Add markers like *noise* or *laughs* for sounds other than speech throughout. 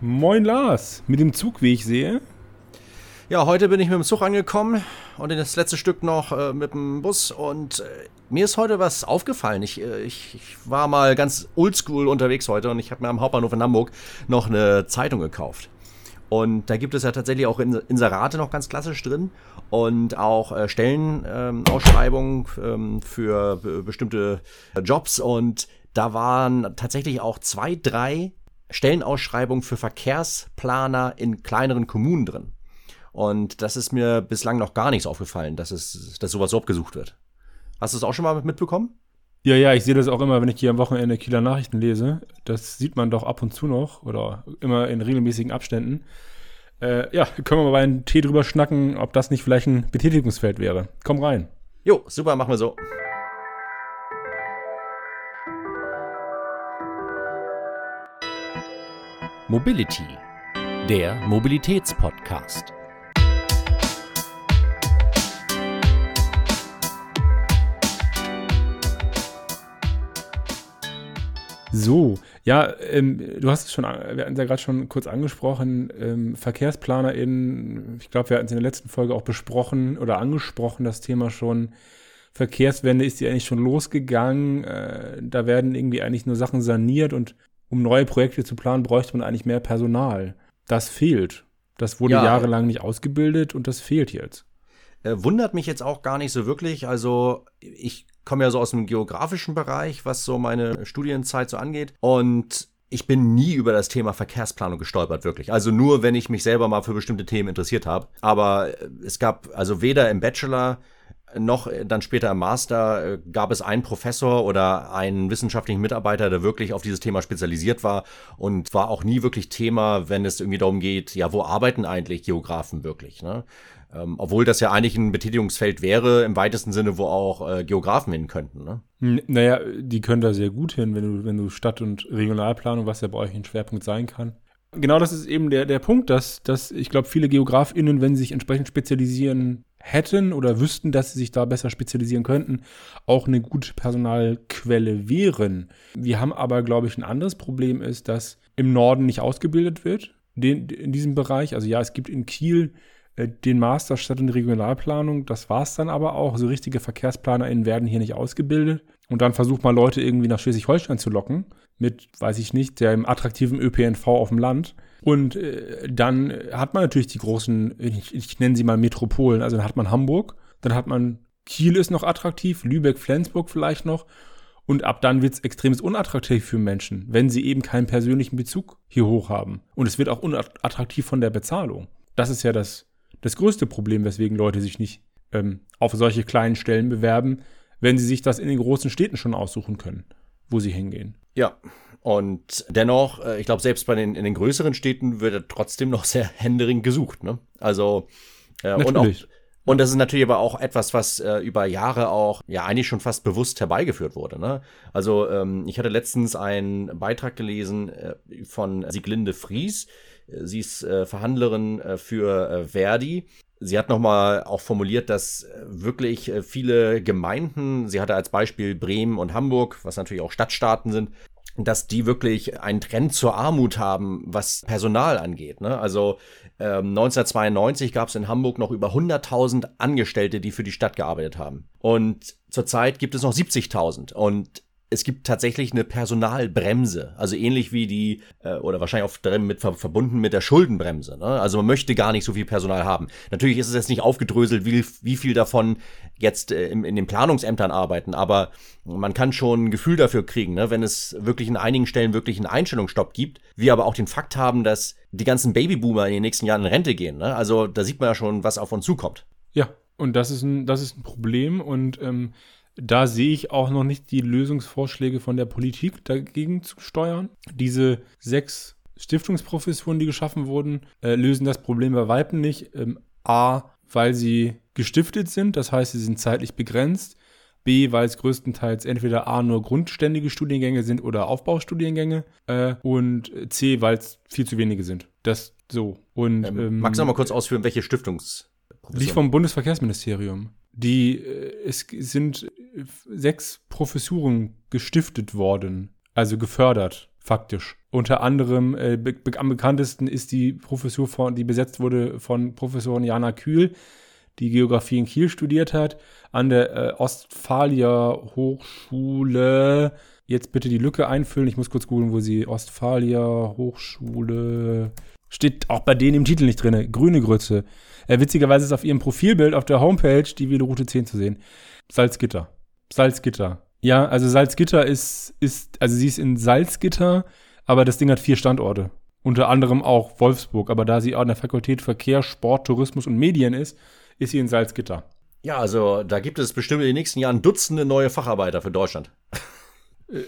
Moin Lars, mit dem Zug, wie ich sehe. Ja, heute bin ich mit dem Zug angekommen und das letzte Stück noch äh, mit dem Bus und äh, mir ist heute was aufgefallen. Ich, äh, ich, ich, war mal ganz oldschool unterwegs heute und ich habe mir am Hauptbahnhof in Hamburg noch eine Zeitung gekauft. Und da gibt es ja tatsächlich auch Inserate noch ganz klassisch drin und auch äh, Stellenausschreibungen ähm, für bestimmte Jobs. Und da waren tatsächlich auch zwei, drei Stellenausschreibungen für Verkehrsplaner in kleineren Kommunen drin. Und das ist mir bislang noch gar nichts aufgefallen, dass, es, dass sowas überhaupt gesucht wird. Hast du es auch schon mal mitbekommen? Ja, ja, ich sehe das auch immer, wenn ich hier am Wochenende Kieler Nachrichten lese. Das sieht man doch ab und zu noch oder immer in regelmäßigen Abständen. Äh, ja, können wir mal bei einem Tee drüber schnacken, ob das nicht vielleicht ein Betätigungsfeld wäre. Komm rein. Jo, super, machen wir so. Mobility, der Mobilitätspodcast. So, ja, ähm, du hast es schon, wir hatten es ja gerade schon kurz angesprochen, ähm, VerkehrsplanerInnen, ich glaube, wir hatten es in der letzten Folge auch besprochen oder angesprochen, das Thema schon. Verkehrswende ist ja eigentlich schon losgegangen. Äh, da werden irgendwie eigentlich nur Sachen saniert und um neue Projekte zu planen, bräuchte man eigentlich mehr Personal. Das fehlt. Das wurde ja. jahrelang nicht ausgebildet und das fehlt jetzt. Äh, wundert mich jetzt auch gar nicht so wirklich. Also ich komme ja so aus dem geografischen Bereich, was so meine Studienzeit so angeht. Und ich bin nie über das Thema Verkehrsplanung gestolpert, wirklich. Also nur, wenn ich mich selber mal für bestimmte Themen interessiert habe. Aber äh, es gab also weder im Bachelor noch äh, dann später im Master gab es einen Professor oder einen wissenschaftlichen Mitarbeiter, der wirklich auf dieses Thema spezialisiert war und war auch nie wirklich Thema, wenn es irgendwie darum geht, ja, wo arbeiten eigentlich Geografen wirklich? Ne? Ähm, obwohl das ja eigentlich ein Betätigungsfeld wäre, im weitesten Sinne, wo auch äh, Geografen hin könnten. Ne? Naja, die können da sehr gut hin, wenn du, wenn du Stadt- und Regionalplanung, was ja bei euch ein Schwerpunkt sein kann. Genau das ist eben der, der Punkt, dass, dass ich glaube, viele GeografInnen, wenn sie sich entsprechend spezialisieren hätten oder wüssten, dass sie sich da besser spezialisieren könnten, auch eine gute Personalquelle wären. Wir haben aber, glaube ich, ein anderes Problem ist, dass im Norden nicht ausgebildet wird den, in diesem Bereich. Also ja, es gibt in Kiel den Master Stadt- und Regionalplanung. Das war es dann aber auch. So richtige VerkehrsplanerInnen werden hier nicht ausgebildet. Und dann versucht man Leute irgendwie nach Schleswig-Holstein zu locken. Mit, weiß ich nicht, dem attraktiven ÖPNV auf dem Land. Und äh, dann hat man natürlich die großen, ich, ich nenne sie mal Metropolen. Also dann hat man Hamburg, dann hat man Kiel ist noch attraktiv, Lübeck, Flensburg vielleicht noch. Und ab dann wird es extrem unattraktiv für Menschen, wenn sie eben keinen persönlichen Bezug hier hoch haben. Und es wird auch unattraktiv von der Bezahlung. Das ist ja das, das größte Problem, weswegen Leute sich nicht ähm, auf solche kleinen Stellen bewerben, wenn sie sich das in den großen Städten schon aussuchen können, wo sie hingehen. Ja, und dennoch, äh, ich glaube, selbst bei den, in den größeren Städten wird trotzdem noch sehr händering gesucht. Ne? Also, äh, und auch, und das ist natürlich aber auch etwas, was äh, über Jahre auch ja eigentlich schon fast bewusst herbeigeführt wurde. Ne? Also ähm, ich hatte letztens einen Beitrag gelesen äh, von Sieglinde Fries. Sie ist äh, Verhandlerin äh, für äh, Verdi. Sie hat nochmal auch formuliert, dass äh, wirklich äh, viele Gemeinden, sie hatte als Beispiel Bremen und Hamburg, was natürlich auch Stadtstaaten sind, dass die wirklich einen Trend zur Armut haben, was Personal angeht. Ne? Also ähm, 1992 gab es in Hamburg noch über 100.000 Angestellte, die für die Stadt gearbeitet haben. Und zurzeit gibt es noch 70.000. Und es gibt tatsächlich eine Personalbremse, also ähnlich wie die, äh, oder wahrscheinlich auch mit, verbunden mit der Schuldenbremse. Ne? Also man möchte gar nicht so viel Personal haben. Natürlich ist es jetzt nicht aufgedröselt, wie, wie viel davon jetzt äh, in, in den Planungsämtern arbeiten, aber man kann schon ein Gefühl dafür kriegen, ne? wenn es wirklich in einigen Stellen wirklich einen Einstellungsstopp gibt. Wir aber auch den Fakt haben, dass die ganzen Babyboomer in den nächsten Jahren in Rente gehen. Ne? Also da sieht man ja schon, was auf uns zukommt. Ja, und das ist ein, das ist ein Problem und ähm, da sehe ich auch noch nicht die Lösungsvorschläge von der Politik dagegen zu steuern. Diese sechs Stiftungsprofessuren, die geschaffen wurden, äh, lösen das Problem bei Weitem nicht. Ähm, A, weil sie gestiftet sind, das heißt, sie sind zeitlich begrenzt. B, weil es größtenteils entweder A, nur grundständige Studiengänge sind oder Aufbaustudiengänge äh, und C, weil es viel zu wenige sind. Das so. Und, ähm, ähm, magst du noch mal kurz ausführen, welche Stiftungs... Die vom Bundesverkehrsministerium. Die, äh, es sind sechs Professuren gestiftet worden, also gefördert, faktisch. Unter anderem, äh, be am bekanntesten ist die Professur, von, die besetzt wurde von Professorin Jana Kühl, die Geografie in Kiel studiert hat, an der äh, Ostfalia Hochschule. Jetzt bitte die Lücke einfüllen. Ich muss kurz googeln, wo sie Ostfalia Hochschule steht auch bei denen im Titel nicht drin. Grüne Grütze. Äh, witzigerweise ist auf ihrem Profilbild auf der Homepage die Veloroute 10 zu sehen. Salzgitter. Salzgitter. Ja, also Salzgitter ist, ist, also sie ist in Salzgitter, aber das Ding hat vier Standorte. Unter anderem auch Wolfsburg. Aber da sie auch in der Fakultät Verkehr, Sport, Tourismus und Medien ist, ist sie in Salzgitter. Ja, also da gibt es bestimmt in den nächsten Jahren Dutzende neue Facharbeiter für Deutschland.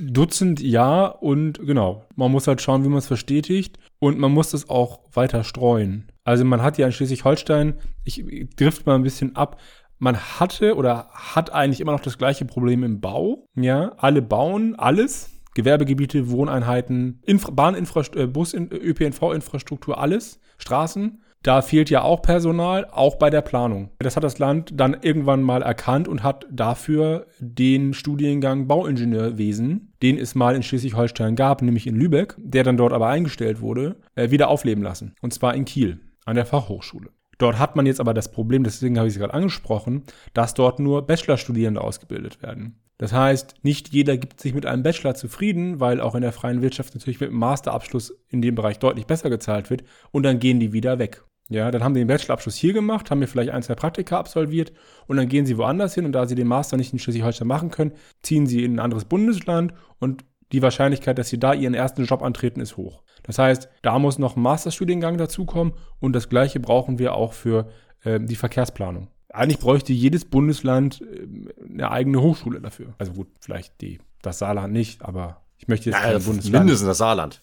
Dutzend ja und genau. Man muss halt schauen, wie man es verstetigt und man muss das auch weiter streuen. Also man hat ja in Schleswig-Holstein, ich drift mal ein bisschen ab, man hatte oder hat eigentlich immer noch das gleiche Problem im Bau. Ja, alle bauen alles. Gewerbegebiete, Wohneinheiten, Infra Bahninfrastruktur, äh, Bus, ÖPNV-Infrastruktur, alles, Straßen. Da fehlt ja auch Personal, auch bei der Planung. Das hat das Land dann irgendwann mal erkannt und hat dafür den Studiengang Bauingenieurwesen, den es mal in Schleswig-Holstein gab, nämlich in Lübeck, der dann dort aber eingestellt wurde, äh, wieder aufleben lassen. Und zwar in Kiel, an der Fachhochschule. Dort hat man jetzt aber das Problem, deswegen habe ich es gerade angesprochen, dass dort nur Bachelorstudierende ausgebildet werden. Das heißt, nicht jeder gibt sich mit einem Bachelor zufrieden, weil auch in der freien Wirtschaft natürlich mit einem Masterabschluss in dem Bereich deutlich besser gezahlt wird und dann gehen die wieder weg. Ja, dann haben sie den Bachelorabschluss hier gemacht, haben mir vielleicht ein, zwei Praktika absolviert und dann gehen sie woanders hin und da sie den Master nicht in Schleswig-Holstein machen können, ziehen sie in ein anderes Bundesland und die Wahrscheinlichkeit, dass sie da ihren ersten Job antreten, ist hoch. Das heißt, da muss noch ein Masterstudiengang dazukommen und das gleiche brauchen wir auch für äh, die Verkehrsplanung. Eigentlich bräuchte jedes Bundesland äh, eine eigene Hochschule dafür. Also gut, vielleicht die, das Saarland nicht, aber ich möchte jetzt ja, Bundesland. Mindestens das Saarland.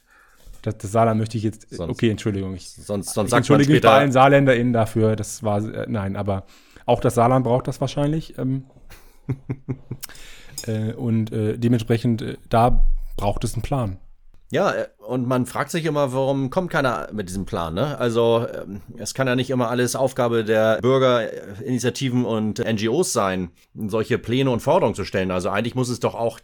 Das, das Saarland möchte ich jetzt. Sonst, okay, Entschuldigung. Ich, sonst, sonst ich entschuldige mich bei allen SaarländerInnen dafür. Das war. Äh, nein, aber auch das Saarland braucht das wahrscheinlich. Ähm, *laughs* äh, und äh, dementsprechend, äh, da braucht es einen Plan. Ja, äh, und man fragt sich immer, warum kommt keiner mit diesem Plan, ne? Also, ähm, es kann ja nicht immer alles Aufgabe der Bürgerinitiativen und NGOs sein, solche Pläne und Forderungen zu stellen. Also eigentlich muss es doch auch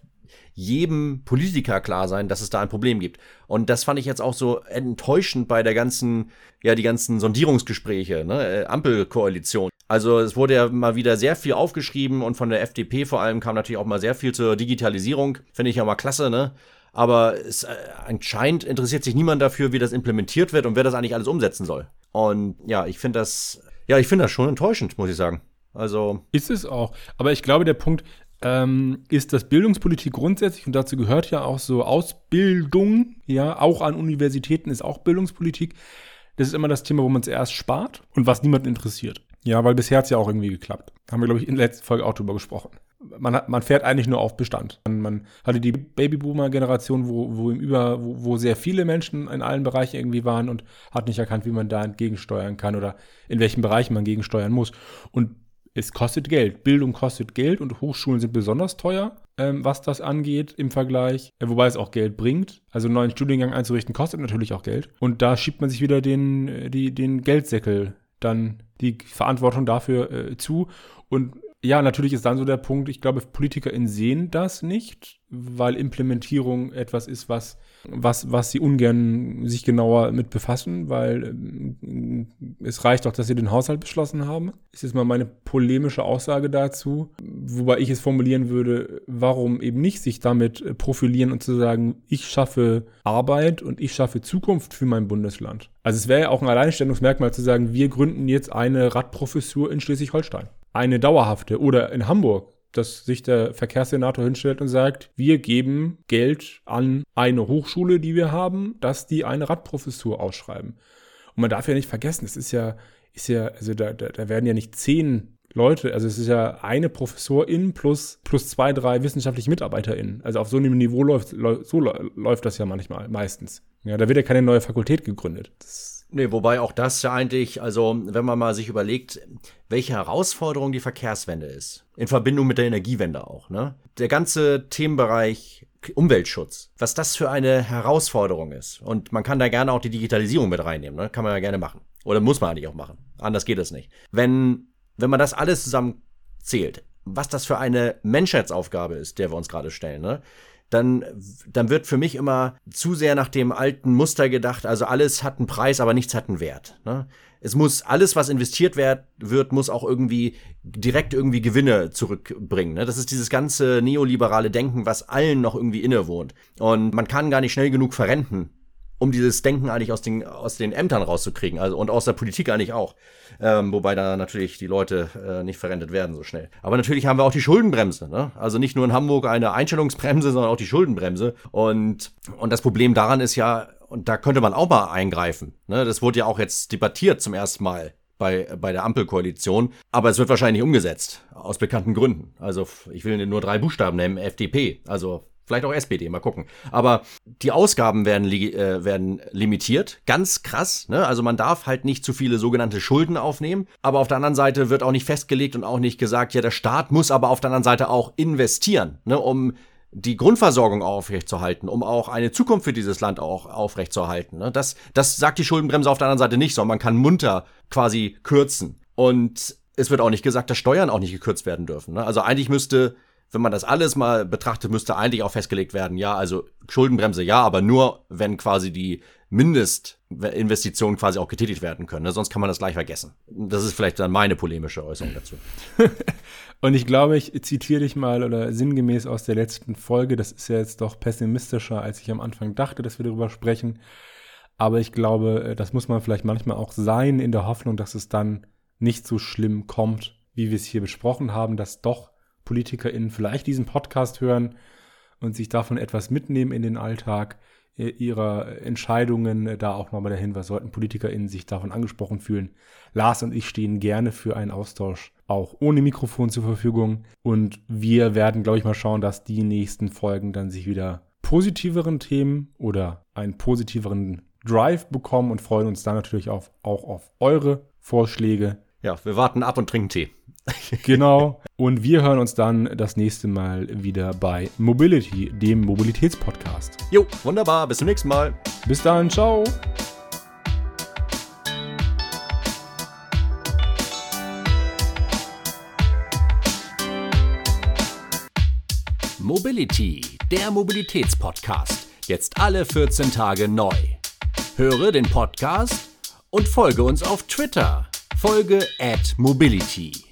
jedem Politiker klar sein, dass es da ein Problem gibt. Und das fand ich jetzt auch so enttäuschend bei der ganzen, ja, die ganzen Sondierungsgespräche, ne, äh, Ampelkoalition. Also es wurde ja mal wieder sehr viel aufgeschrieben und von der FDP vor allem kam natürlich auch mal sehr viel zur Digitalisierung. Finde ich ja mal klasse, ne? Aber es, äh, anscheinend interessiert sich niemand dafür, wie das implementiert wird und wer das eigentlich alles umsetzen soll. Und ja, ich finde das, ja, ich finde das schon enttäuschend, muss ich sagen. Also. Ist es auch. Aber ich glaube, der Punkt, ähm, ist, dass Bildungspolitik grundsätzlich, und dazu gehört ja auch so Ausbildung, ja, auch an Universitäten ist auch Bildungspolitik. Das ist immer das Thema, wo man zuerst spart und was niemanden interessiert. Ja, weil bisher hat es ja auch irgendwie geklappt. Haben wir, glaube ich, in der letzten Folge auch drüber gesprochen. Man, hat, man fährt eigentlich nur auf Bestand. Man, man hatte die Babyboomer-Generation, wo, wo, im Über, wo, wo sehr viele Menschen in allen Bereichen irgendwie waren und hat nicht erkannt, wie man da entgegensteuern kann oder in welchen Bereichen man gegensteuern muss. Und es kostet Geld. Bildung kostet Geld und Hochschulen sind besonders teuer, ähm, was das angeht im Vergleich. Äh, wobei es auch Geld bringt. Also einen neuen Studiengang einzurichten kostet natürlich auch Geld. Und da schiebt man sich wieder den, äh, die, den Geldsäckel dann die Verantwortung dafür äh, zu. Und ja, natürlich ist dann so der Punkt, ich glaube, PolitikerInnen sehen das nicht, weil Implementierung etwas ist, was, was, was sie ungern sich genauer mit befassen, weil ähm, es reicht doch, dass sie den Haushalt beschlossen haben. Ist jetzt mal meine polemische Aussage dazu, wobei ich es formulieren würde, warum eben nicht sich damit profilieren und zu sagen, ich schaffe Arbeit und ich schaffe Zukunft für mein Bundesland. Also es wäre ja auch ein Alleinstellungsmerkmal zu sagen, wir gründen jetzt eine Radprofessur in Schleswig-Holstein eine dauerhafte. Oder in Hamburg, dass sich der Verkehrssenator hinstellt und sagt, wir geben Geld an eine Hochschule, die wir haben, dass die eine Radprofessur ausschreiben. Und man darf ja nicht vergessen, es ist ja, ist ja, also da, da, da werden ja nicht zehn Leute, also es ist ja eine Professorin plus, plus zwei, drei wissenschaftliche MitarbeiterInnen. Also auf so einem Niveau läuft, so läuft das ja manchmal, meistens. Ja, da wird ja keine neue Fakultät gegründet. Das Nee, wobei auch das ja eigentlich, also wenn man mal sich überlegt, welche Herausforderung die Verkehrswende ist, in Verbindung mit der Energiewende auch, ne? Der ganze Themenbereich Umweltschutz, was das für eine Herausforderung ist. Und man kann da gerne auch die Digitalisierung mit reinnehmen, ne? Kann man ja gerne machen. Oder muss man eigentlich auch machen. Anders geht es nicht. Wenn, wenn man das alles zusammen zählt, was das für eine Menschheitsaufgabe ist, der wir uns gerade stellen, ne? Dann, dann wird für mich immer zu sehr nach dem alten Muster gedacht. Also alles hat einen Preis, aber nichts hat einen Wert. Ne? Es muss alles, was investiert wird, wird, muss auch irgendwie direkt irgendwie Gewinne zurückbringen. Ne? Das ist dieses ganze neoliberale Denken, was allen noch irgendwie innewohnt. Und man kann gar nicht schnell genug verrenten, um dieses Denken eigentlich aus den, aus den Ämtern rauszukriegen, also und aus der Politik eigentlich auch. Ähm, wobei da natürlich die Leute äh, nicht verrentet werden so schnell. Aber natürlich haben wir auch die Schuldenbremse. Ne? Also nicht nur in Hamburg eine Einstellungsbremse, sondern auch die Schuldenbremse. Und, und das Problem daran ist ja, und da könnte man auch mal eingreifen. Ne? Das wurde ja auch jetzt debattiert zum ersten Mal bei, bei der Ampelkoalition. Aber es wird wahrscheinlich umgesetzt. Aus bekannten Gründen. Also ich will nur drei Buchstaben nennen. FDP. Also Vielleicht auch SPD, mal gucken. Aber die Ausgaben werden, li äh, werden limitiert. Ganz krass. Ne? Also man darf halt nicht zu viele sogenannte Schulden aufnehmen. Aber auf der anderen Seite wird auch nicht festgelegt und auch nicht gesagt, ja, der Staat muss aber auf der anderen Seite auch investieren, ne? um die Grundversorgung aufrechtzuerhalten, um auch eine Zukunft für dieses Land auch aufrechtzuerhalten. Ne? Das, das sagt die Schuldenbremse auf der anderen Seite nicht, sondern man kann munter quasi kürzen. Und es wird auch nicht gesagt, dass Steuern auch nicht gekürzt werden dürfen. Ne? Also eigentlich müsste wenn man das alles mal betrachtet, müsste eigentlich auch festgelegt werden, ja, also Schuldenbremse ja, aber nur, wenn quasi die Mindestinvestitionen quasi auch getätigt werden können. Ne? Sonst kann man das gleich vergessen. Das ist vielleicht dann meine polemische Äußerung *laughs* dazu. Und ich glaube, ich zitiere dich mal oder sinngemäß aus der letzten Folge. Das ist ja jetzt doch pessimistischer, als ich am Anfang dachte, dass wir darüber sprechen. Aber ich glaube, äh, das muss man vielleicht manchmal auch sein, in der Hoffnung, dass es dann nicht so schlimm kommt, wie wir es hier besprochen haben, dass doch PolitikerInnen vielleicht diesen Podcast hören und sich davon etwas mitnehmen in den Alltag äh, ihrer Entscheidungen. Äh, da auch nochmal der Hinweis, sollten PolitikerInnen sich davon angesprochen fühlen. Lars und ich stehen gerne für einen Austausch auch ohne Mikrofon zur Verfügung. Und wir werden, glaube ich, mal schauen, dass die nächsten Folgen dann sich wieder positiveren Themen oder einen positiveren Drive bekommen und freuen uns dann natürlich auf, auch auf eure Vorschläge. Ja, wir warten ab und trinken Tee. *laughs* genau. Und wir hören uns dann das nächste Mal wieder bei Mobility, dem Mobilitätspodcast. Jo, wunderbar. Bis zum nächsten Mal. Bis dann. Ciao. Mobility, der Mobilitätspodcast. Jetzt alle 14 Tage neu. Höre den Podcast und folge uns auf Twitter. Folge at Mobility.